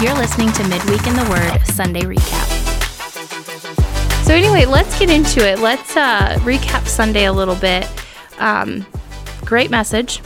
You're listening to Midweek in the Word Sunday Recap. So, anyway, let's get into it. Let's uh, recap Sunday a little bit. Um, great message,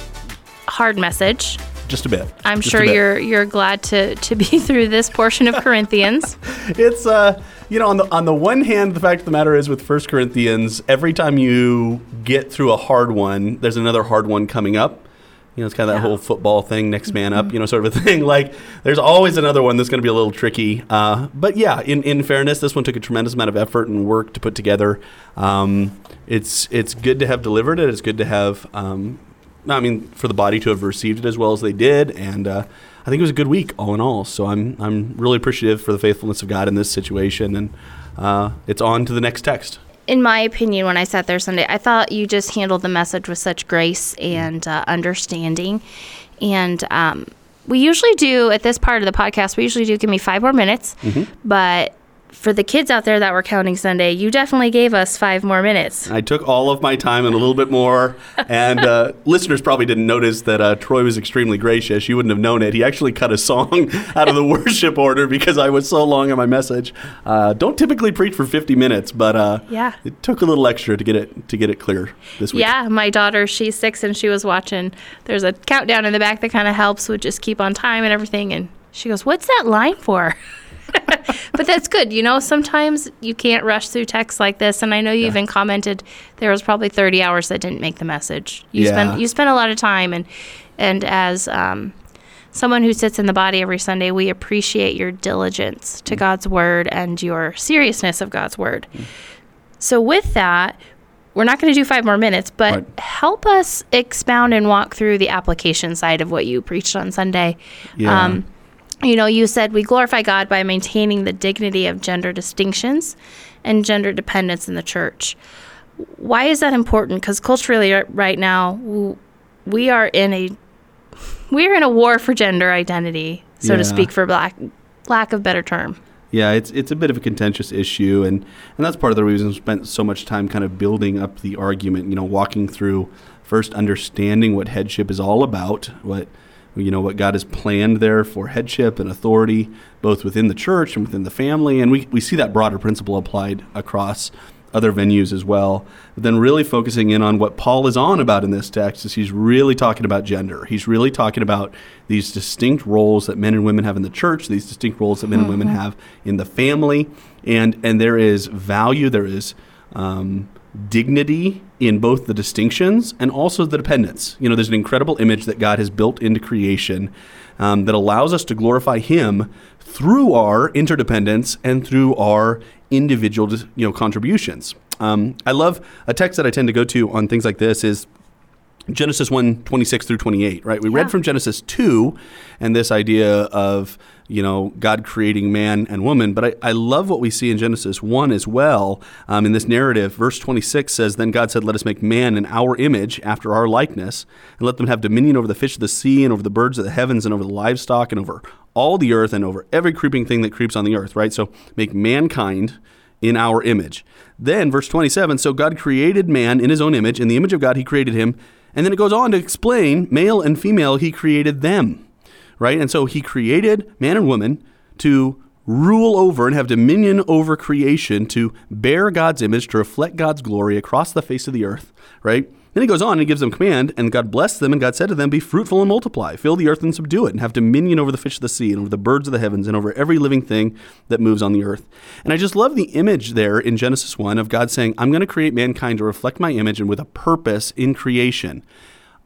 hard message. Just a bit. I'm Just sure bit. you're you're glad to to be through this portion of Corinthians. It's uh, you know, on the on the one hand, the fact of the matter is with First Corinthians, every time you get through a hard one, there's another hard one coming up. You know, it's kind of that Yeah. whole football thing, next man up, you know, sort of a thing. Like, there's always another one that's going to be a little tricky. Uh, but yeah, in, in fairness, this one took a tremendous amount of effort and work to put together. Um, it's it's good to have delivered it. It's good to have, um, I mean, for the body to have received it as well as they did, and uh, I think it was a good week all in all. So I'm I'm really appreciative for the faithfulness of God in this situation, and uh, it's on to the next text. In my opinion, when I sat there Sunday, I thought you just handled the message with such grace and uh, understanding. And um, we usually do at this part of the podcast, we usually do give me five more minutes. But for the kids out there that were counting Sunday, you definitely gave us five more minutes. I took all of my time and a little bit more. And uh, listeners probably didn't notice that uh, Troy was extremely gracious. You wouldn't have known it. He actually cut a song out of the worship order because I was so long on my message. Uh, don't typically preach for 50 minutes, but uh, Yeah. it took a little extra to get it to get it clear this week. Yeah, my daughter, she's six and she was watching. There's a countdown in the back that kind of helps with just keep on time and everything. And she goes, What's that line for? but that's good. You know, sometimes you can't rush through text like this. And I know you even commented there was probably 30 hours that didn't make the message. You Yeah. spent you spent a lot of time and and as um, someone who sits in the body every Sunday, we appreciate your diligence Mm. to God's word and your seriousness of God's word. So with that, we're not going to do five more minutes, but Right. help us expound and walk through the application side of what you preached on Sunday. Yeah. Um, you know, you said we glorify God by maintaining the dignity of gender distinctions and gender dependence in the church. Why is that important? Because culturally, uh, right now, we are in a we are in a war for gender identity, so Yeah. to speak, for black lack of better term. Yeah, it's it's a bit of a contentious issue, and and that's part of the reason we spent so much time kind of building up the argument. You know, walking through first understanding what headship is all about, what you know what God has planned there for headship and authority, both within the church and within the family, and we we see that broader principle applied across other venues as well. But then really focusing in on what Paul is on about in this text is he's really talking about gender. He's really talking about these distinct roles that men and women have in the church, these distinct roles that men and women have in the family, and and there is value, there is um, dignity in both the distinctions and also the dependence. You know, there's an incredible image that God has built into creation um, that allows us to glorify Him through our interdependence and through our individual, you know, contributions. Um, I love a text that I tend to go to on things like this is Genesis 1, 26 through 28, right? We Yeah. read from Genesis 2 and this idea of, you know, God creating man and woman. But I, I love what we see in Genesis 1 as well. Um, in this narrative, verse 26 says, Then God said, Let us make man in our image, after our likeness, and let them have dominion over the fish of the sea, and over the birds of the heavens, and over the livestock, and over all the earth, and over every creeping thing that creeps on the earth, right? So make mankind in our image. Then, verse 27 so God created man in his own image. In the image of God, he created him. And then it goes on to explain male and female, he created them, right? And so he created man and woman to rule over and have dominion over creation, to bear God's image, to reflect God's glory across the face of the earth, right? Then he goes on and gives them command, and God blessed them, and God said to them, Be fruitful and multiply, fill the earth and subdue it, and have dominion over the fish of the sea, and over the birds of the heavens, and over every living thing that moves on the earth. And I just love the image there in Genesis 1 of God saying, I'm going to create mankind to reflect my image and with a purpose in creation.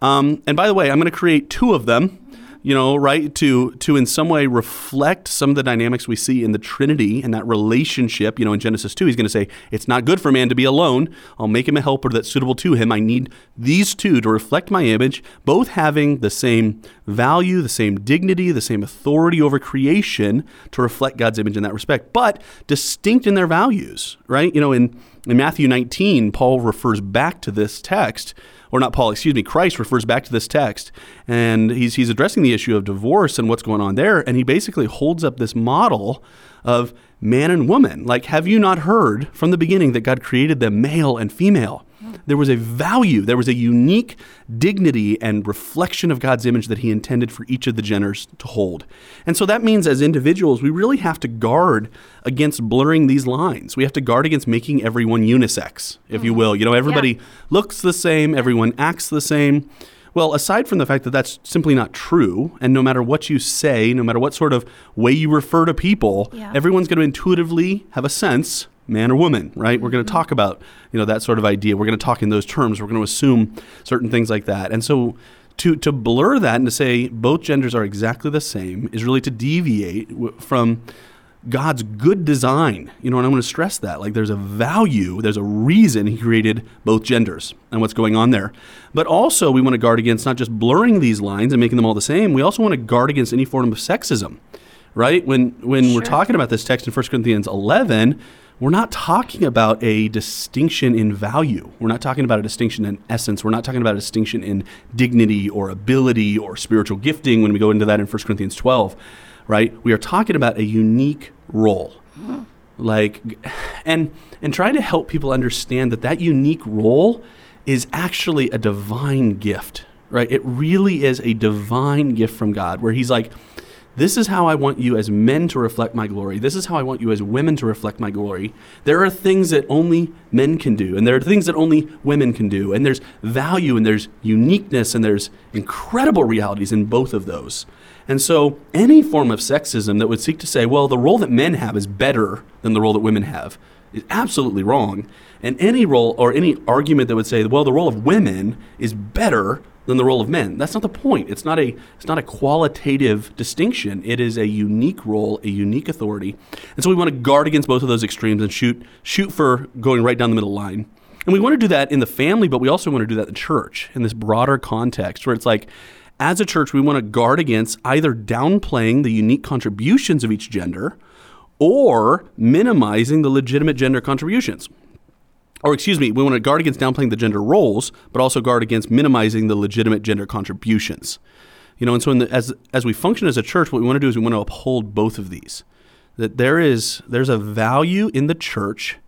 Um, and by the way, I'm going to create two of them you know, right? To to in some way reflect some of the dynamics we see in the Trinity and that relationship. You know, in Genesis two, he's going to say it's not good for man to be alone. I'll make him a helper that's suitable to him. I need these two to reflect my image, both having the same value, the same dignity, the same authority over creation to reflect God's image in that respect, but distinct in their values, right? You know, in in Matthew 19, Paul refers back to this text or not Paul, excuse me, Christ refers back to this text, and he's he's addressing the issue of divorce and what's going on there, and he basically holds up this model of man and woman. Like, have you not heard from the beginning that God created them male and female? There was a value, there was a unique dignity and reflection of God's image that He intended for each of the genders to hold. And so that means as individuals, we really have to guard against blurring these lines. We have to guard against making everyone unisex, if you mm-hmm. will. You know, everybody Yeah. looks the same, everyone acts the same. Well, aside from the fact that that's simply not true, and no matter what you say, no matter what sort of way you refer to people, Yeah. everyone's going to intuitively have a sense, man or woman, right? We're going to mm-hmm. talk about, you know, that sort of idea. We're going to talk in those terms. We're going to assume certain things like that. And so to to blur that and to say both genders are exactly the same is really to deviate w- from God's good design. You know, and I'm going to stress that. Like there's a value, there's a reason he created both genders and what's going on there. But also we want to guard against not just blurring these lines and making them all the same, we also want to guard against any form of sexism. Right? When when we're talking about this text in 1 Corinthians 11, we're not talking about a distinction in value. We're not talking about a distinction in essence. We're not talking about a distinction in dignity or ability or spiritual gifting when we go into that in 1 Corinthians 12, right? We are talking about a unique role. Like and and trying to help people understand that that unique role is actually a divine gift, right? It really is a divine gift from God where he's like this is how I want you as men to reflect my glory. This is how I want you as women to reflect my glory. There are things that only men can do, and there are things that only women can do. And there's value, and there's uniqueness, and there's incredible realities in both of those. And so, any form of sexism that would seek to say, well, the role that men have is better than the role that women have, is absolutely wrong. And any role or any argument that would say, well, the role of women is better than the role of men. That's not the point. It's not a it's not a qualitative distinction. It is a unique role, a unique authority. And so we want to guard against both of those extremes and shoot shoot for going right down the middle line. And we want to do that in the family, but we also want to do that in the church in this broader context where it's like as a church we want to guard against either downplaying the unique contributions of each gender or minimizing the legitimate gender contributions or excuse me, we want to guard against downplaying the gender roles, but also guard against minimizing the legitimate gender contributions. You know, and so the, as as we function as a church, what we want to do is we want to uphold both of these. That there is there's a value in the church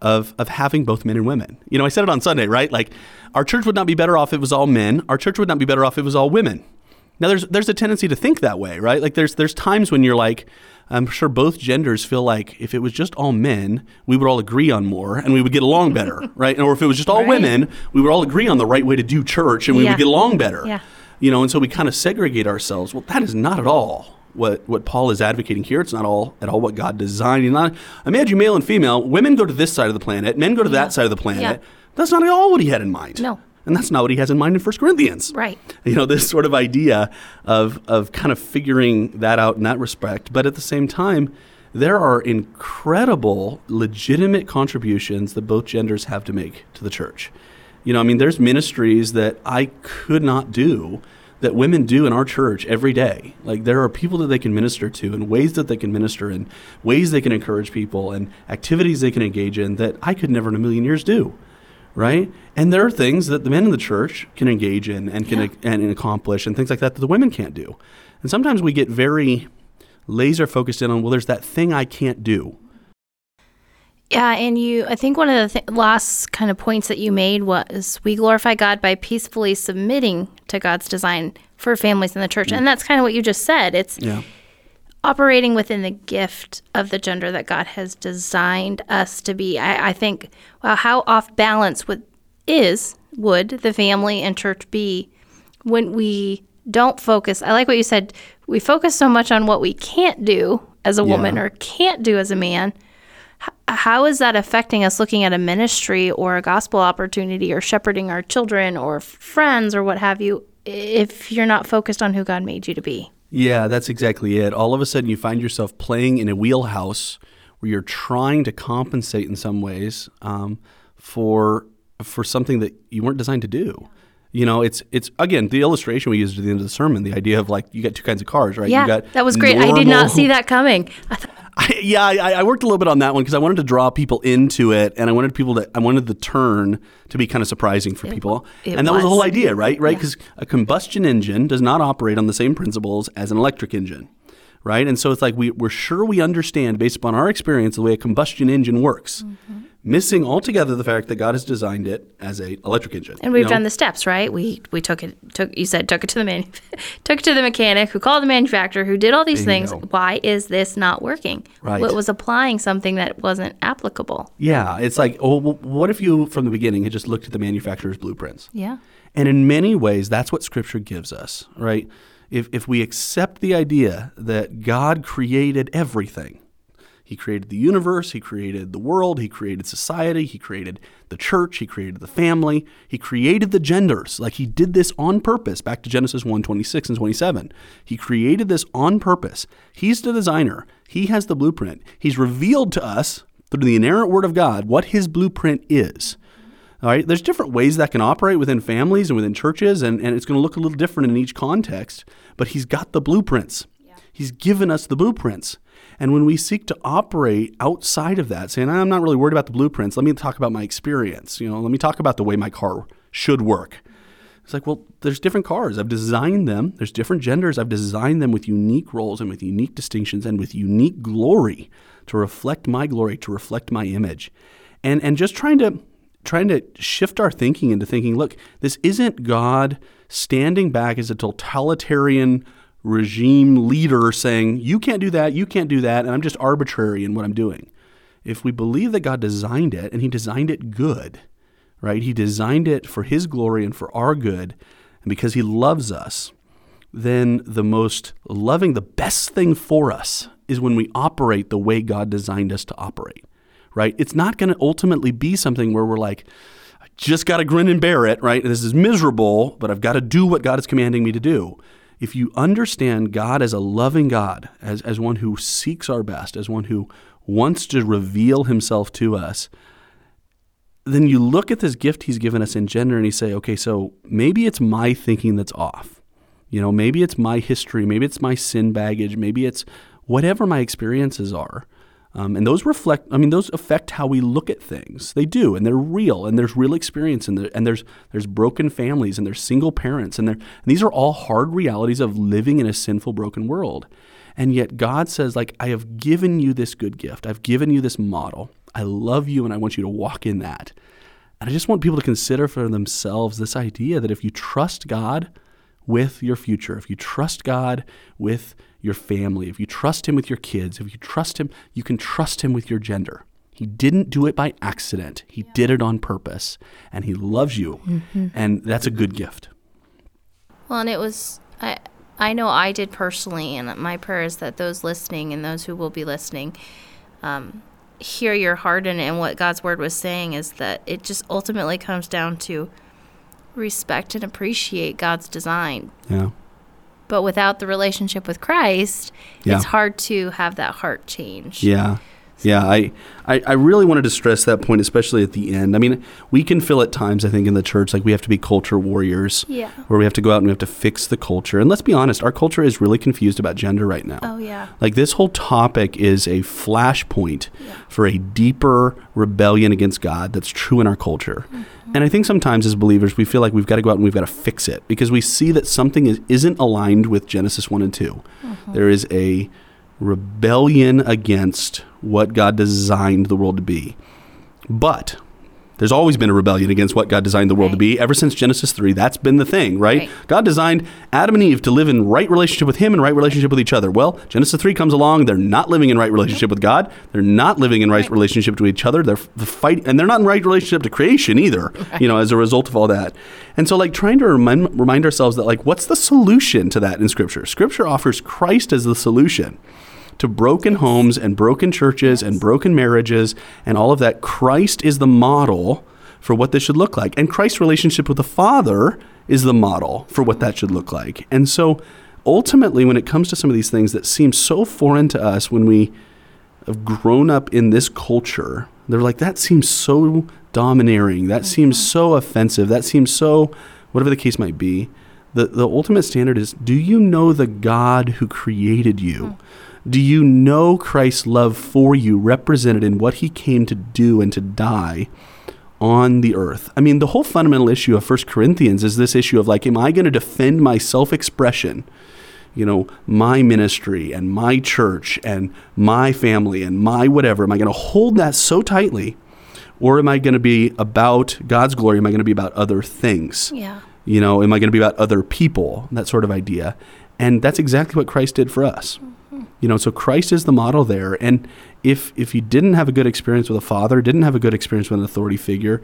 of of having both men and women. You know, I said it on Sunday, right? Like our church would not be better off if it was all men. Our church would not be better off if it was all women. Now there's there's a tendency to think that way, right? Like there's there's times when you're like I'm sure both genders feel like if it was just all men, we would all agree on more and we would get along better, right? Or if it was just all Right. women, we would all agree on the right way to do church and we Yeah. would get along better. Yeah. You know, and so we kind of segregate ourselves. Well, that is not at all what what Paul is advocating here. It's not all at all what God designed. He's not imagine male and female. Women go to this side of the planet, men go to that side of the planet. Yeah. That's not at all what he had in mind. No. And that's not what he has in mind in 1 Corinthians. Right. you know this sort of idea of of kind of figuring that out in that respect. But at the same time there are incredible legitimate contributions that both genders have to make to the church. You know i mean there's ministries that i could not do that women do in our church every day. Like there are people that they can minister to and ways that they can minister and ways they can encourage people and activities they can engage in that i could never in a million years do right? And there are things that the men in the church can engage in and can Yeah. and, accomplish, and things like that that the women can't do. And sometimes we get very laser focused in on well, there's that thing I can't do. Yeah, and you, I think one of the th- last kind of points that you made was we glorify God by peacefully submitting to God's design for families in the church. Mm. And that's kind of what you just said. It's Yeah, operating within the gift of the gender that God has designed us to be. I, I think, wow, how off balance would is would the family and church be when we don't focus? I like what you said. We focus so much on what we can't do as a woman or can't do as a man. H- How is that affecting us looking at a ministry or a gospel opportunity or shepherding our children or friends or what have you if you're not focused on who God made you to be? Yeah, that's exactly it. All of a sudden, you find yourself playing in a wheelhouse where you're trying to compensate in some ways um, for for something that you weren't designed to do. You know, it's it's again the illustration we used at the end of the sermon. The idea of like you got two kinds of cars, right? Yeah, you got that was great. I did not see that coming. I I, yeah, I, I worked a little bit on that one because I wanted to draw people into it, and I wanted people to. I wanted the turn to be kind of surprising for people, it and that was the whole idea, right? Right? Because a combustion engine does not operate on the same principles as an electric engine, right? And so it's like we, we're sure we understand, based upon our experience, the way a combustion engine works. Mm-hmm. Missing altogether the fact that God has designed it as a electric engine. And we've you know? done the steps, right? We we took it took you said took it to the man took it to the mechanic who called the manufacturer who did all these there things. Why is this not working? Right. What was applying something that wasn't applicable? Yeah, it's like, oh, well, what if you from the beginning had just looked at the manufacturer's blueprints? Yeah. And in many ways, that's what Scripture gives us, right? If, if we accept the idea that God created everything, He created the universe, He created the world, He created society, He created the church, He created the family, He created the genders. Like He did this on purpose. Back to Genesis 1 26 and 27. He created this on purpose. He's the designer, He has the blueprint. He's revealed to us through the inerrant Word of God what His blueprint is. All right, there's different ways that can operate within families and within churches, and, and it's going to look a little different in each context, but he's got the blueprints. Yeah. He's given us the blueprints. And when we seek to operate outside of that, saying, I'm not really worried about the blueprints, let me talk about my experience. You know, let me talk about the way my car should work. It's like, well, there's different cars. I've designed them. There's different genders. I've designed them with unique roles and with unique distinctions and with unique glory to reflect my glory, to reflect my image. And and just trying to trying to shift our thinking into thinking, look, this isn't God standing back as a totalitarian regime leader saying, you can't do that, you can't do that, and I'm just arbitrary in what I'm doing. If we believe that God designed it and He designed it good, right? He designed it for His glory and for our good, and because He loves us, then the most loving, the best thing for us is when we operate the way God designed us to operate right? It's not going to ultimately be something where we're like, I just got to grin and bear it, right? This is miserable, but I've got to do what God is commanding me to do. If you understand God as a loving God, as, as one who seeks our best, as one who wants to reveal himself to us, then you look at this gift he's given us in gender and you say, okay, so maybe it's my thinking that's off. You know, maybe it's my history, maybe it's my sin baggage, maybe it's whatever my experiences are. Um, and those reflect, I mean, those affect how we look at things. They do, and they're real, and there's real experience, and, there, and there's there's broken families, and there's single parents, and, and these are all hard realities of living in a sinful, broken world. And yet God says, like, I have given you this good gift. I've given you this model. I love you, and I want you to walk in that. And I just want people to consider for themselves this idea that if you trust God with your future, if you trust God with your family, if you trust Him with your kids, if you trust Him, you can trust Him with your gender. He didn't do it by accident. He yeah. did it on purpose. And He loves you. Mm-hmm. And that's a good gift. Well, and it was, I, I know I did personally, and my prayer is that those listening and those who will be listening um, hear your heart and, and what God's word was saying is that it just ultimately comes down to respect and appreciate God's design. Yeah. But without the relationship with Christ, yeah. it's hard to have that heart change. Yeah. Yeah, I, I, I, really wanted to stress that point, especially at the end. I mean, we can feel at times, I think, in the church, like we have to be culture warriors. Yeah. Where we have to go out and we have to fix the culture. And let's be honest, our culture is really confused about gender right now. Oh, yeah. Like this whole topic is a flashpoint yeah. for a deeper rebellion against God that's true in our culture. Mm-hmm. And I think sometimes as believers, we feel like we've got to go out and we've got to fix it because we see that something is, isn't aligned with Genesis 1 and 2. Mm-hmm. There is a rebellion against what God designed the world to be. But there's always been a rebellion against what God designed the world right. to be. Ever since Genesis 3, that's been the thing, right? right? God designed Adam and Eve to live in right relationship with Him and right relationship with each other. Well, Genesis 3 comes along. They're not living in right relationship with God. They're not living in right, right. relationship to each other. They're fighting, and they're not in right relationship to creation either, you know, as a result of all that. And so, like, trying to remind, remind ourselves that, like, what's the solution to that in Scripture? Scripture offers Christ as the solution to broken homes and broken churches yes. and broken marriages and all of that. Christ is the model for what this should look like. And Christ's relationship with the Father is the model for what that should look like. And so ultimately, when it comes to some of these things that seem so foreign to us when we have grown up in this culture, they're like, that seems so domineering. That seems mm-hmm. so offensive. That seems so, whatever the case might be. The, the ultimate standard is do you know the God who created you? Mm. Do you know Christ's love for you represented in what he came to do and to die on the earth? I mean, the whole fundamental issue of 1 Corinthians is this issue of like, am I going to defend my self expression you know, my ministry and my church and my family and my whatever? Am I going to hold that so tightly? Or am I going to be about God's glory? Am I going to be about other things? Yeah. You know, am I going to be about other people? That sort of idea. And that's exactly what Christ did for us. Mm-hmm. You know, so Christ is the model there. And if if you didn't have a good experience with a father, didn't have a good experience with an authority figure,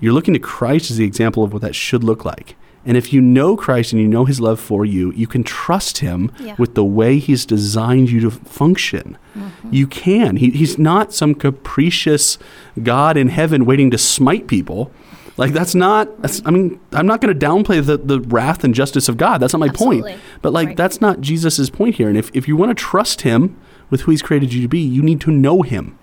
you're looking to Christ as the example of what that should look like. And if you know Christ and you know his love for you, you can trust him Yeah. with the way he's designed you to function. You can. He, he's not some capricious God in heaven waiting to smite people. Like that's not. That's, I mean, I'm not going to downplay the, the wrath and justice of God. That's not my Absolutely. point. But like Right. that's not Jesus's point here. And if if you want to trust Him with who He's created you to be, you need to know Him.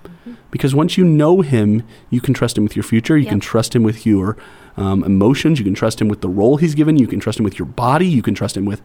Because once you know Him, you can trust Him with your future. You can trust Him with your um, emotions. You can trust Him with the role He's given. You can trust Him with your body. You can trust Him with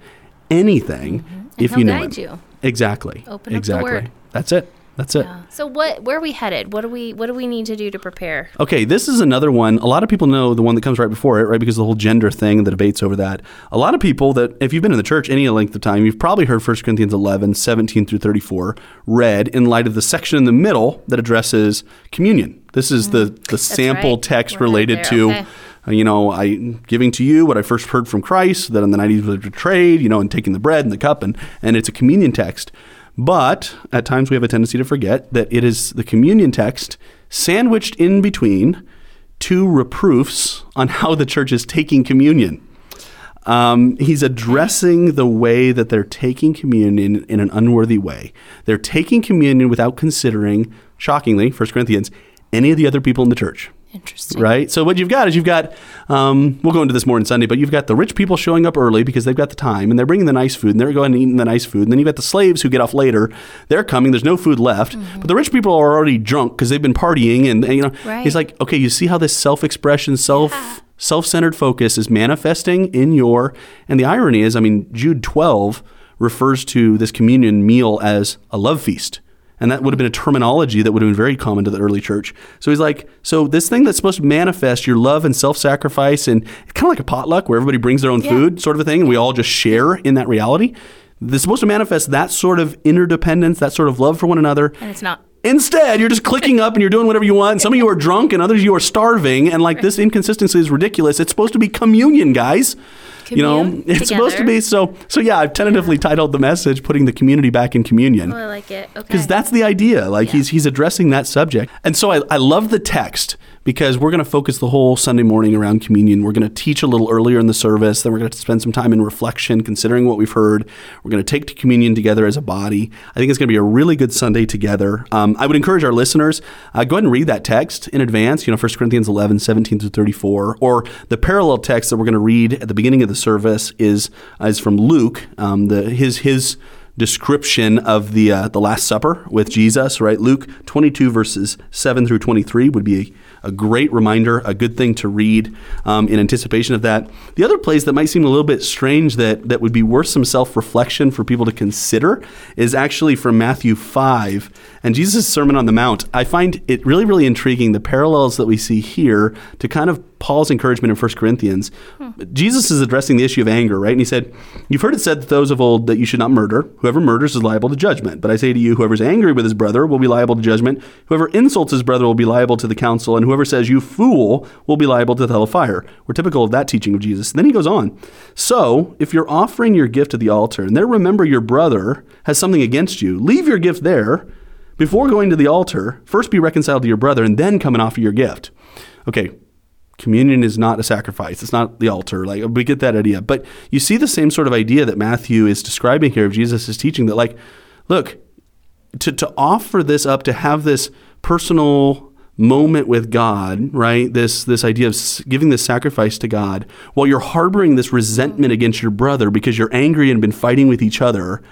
anything if he'll you know guide Him. you. Exactly. Open exactly. Word. That's it. That's it. Yeah. So what where are we headed? What do we what do we need to do to prepare? Okay, this is another one. A lot of people know the one that comes right before it, right? Because of the whole gender thing, the debates over that. A lot of people that, if you've been in the church any length of time, you've probably heard 1 Corinthians 11, 17 through 34 read in light of the section in the middle that addresses communion. This is the, the sample right. text We're related to. Okay. uh, You know, I giving to you what I first heard from Christ, that on the night he was betrayed, you know, and taking the bread and the cup, and, and it's a communion text. But at times we have a tendency to forget that it is the communion text sandwiched in between two reproofs on how the church is taking communion. Um, he's addressing the way that they're taking communion in an unworthy way. They're taking communion without considering, shockingly, 1 Corinthians, any of the other people in the church Interesting. right? So what you've got is you've got um, we'll go into this more on Sunday, but you've got the rich people showing up early because they've got the time and they're bringing the nice food and they're going and eating the nice food, and then you've got the slaves who get off later. They're coming. There's no food left, but the rich people are already drunk because they've been partying, and, and, you know Right. he's like, okay, you see how this self-expression, self self-centered focus is manifesting in your, and the irony is, I mean, Jude 12 refers to this communion meal as a love feast. And that would have been a terminology that would have been very common to the early church. So he's like, so this thing that's supposed to manifest your love and self sacrifice, and kind of like a potluck where everybody brings their own Yeah. food, sort of a thing, and we all just share in that reality. They're supposed to manifest that sort of interdependence, that sort of love for one another. And it's not Instead, you're just clicking up and you're doing whatever you want. Some of you are drunk and others you are starving. And like this inconsistency is ridiculous. It's supposed to be communion, guys. You know, it's supposed to be so. So yeah, I've tentatively titled the message "Putting the Community Back in Communion." oh, I like it. Okay. because that's the idea. Like Yeah. he's he's addressing that subject, and so I, I love the text because we're going to focus the whole Sunday morning around communion. We're going to teach a little earlier in the service, then we're going to spend some time in reflection, considering what we've heard. We're going to take to communion together as a body. I think it's going to be a really good Sunday together. Um, I would encourage our listeners uh, go ahead and read that text in advance. You know, 1 Corinthians 11, 17 through 34, or the parallel text that we're going to read at the beginning of the service is is from Luke. Um, the his his description of the uh, the Last Supper with Jesus, right? Luke 22 verses 7 through 23 would be a, a great reminder, a good thing to read um, in anticipation of that. The other place that might seem a little bit strange that that would be worth some self reflection for people to consider is actually from Matthew 5 and Jesus' Sermon on the Mount. I find it really really intriguing the parallels that we see here to kind of Paul's encouragement in 1 Corinthians. Jesus is addressing the issue of anger, right? And he said, You've heard it said that those of old that you should not murder. Whoever murders is liable to judgment. But I say to you, whoever's angry with his brother will be liable to judgment. Whoever insults his brother will be liable to the council. And whoever says, You fool, will be liable to the hell of fire. We're typical of that teaching of Jesus. And then he goes on. So, if you're offering your gift at the altar and there remember your brother has something against you, leave your gift there. Before going to the altar, first be reconciled to your brother and then come and offer your gift. Okay, communion is not a sacrifice. It's not the altar. Like we get that idea. But you see the same sort of idea that Matthew is describing here of Jesus' is teaching that like, look, to, to offer this up, to have this personal moment with God, right? This this idea of giving this sacrifice to God while you're harboring this resentment against your brother because you're angry and been fighting with each other.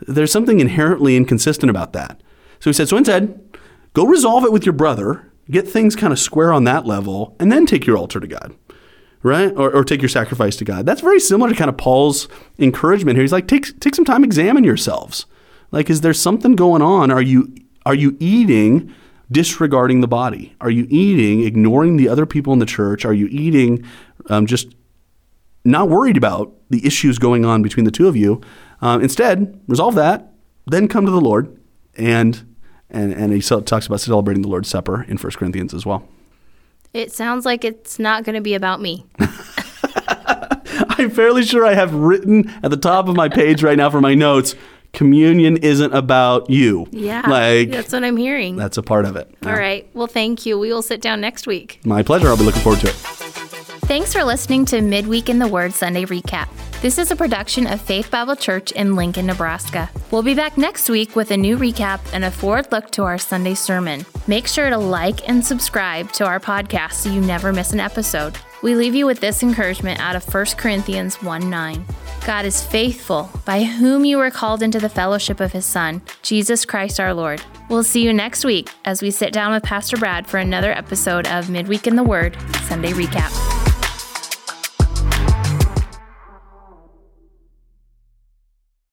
There's something inherently inconsistent about that. So he said, so instead, go resolve it with your brother, get things kind of square on that level, and then take your altar to God. Right? Or, or take your sacrifice to God. That's very similar to kind of Paul's encouragement here. He's like, take, take some time, examine yourselves. Like, is there something going on? Are you are you eating disregarding the body? Are you eating ignoring the other people in the church? Are you eating um, just not worried about the issues going on between the two of you? Um, instead, resolve that, then come to the Lord, and and and he talks about celebrating the Lord's Supper in 1 Corinthians as well. It sounds like it's not going to be about me. I'm fairly sure I have written at the top of my page right now for my notes. Communion isn't about you. Yeah. like that's what I'm hearing. that's a part of it. All right. Well, thank you. We will sit down next week. My pleasure. I'll be looking forward to it. Thanks for listening to Midweek in the Word Sunday Recap. This is a production of Faith Bible Church in Lincoln, Nebraska. We'll be back next week with a new recap and a forward look to our Sunday sermon. Make sure to like and subscribe to our podcast so you never miss an episode. We leave you with this encouragement out of 1 Corinthians 1 9. God is faithful, by whom you were called into the fellowship of his Son, Jesus Christ our Lord. We'll see you next week as we sit down with Pastor Brad for another episode of Midweek in the Word Sunday Recap.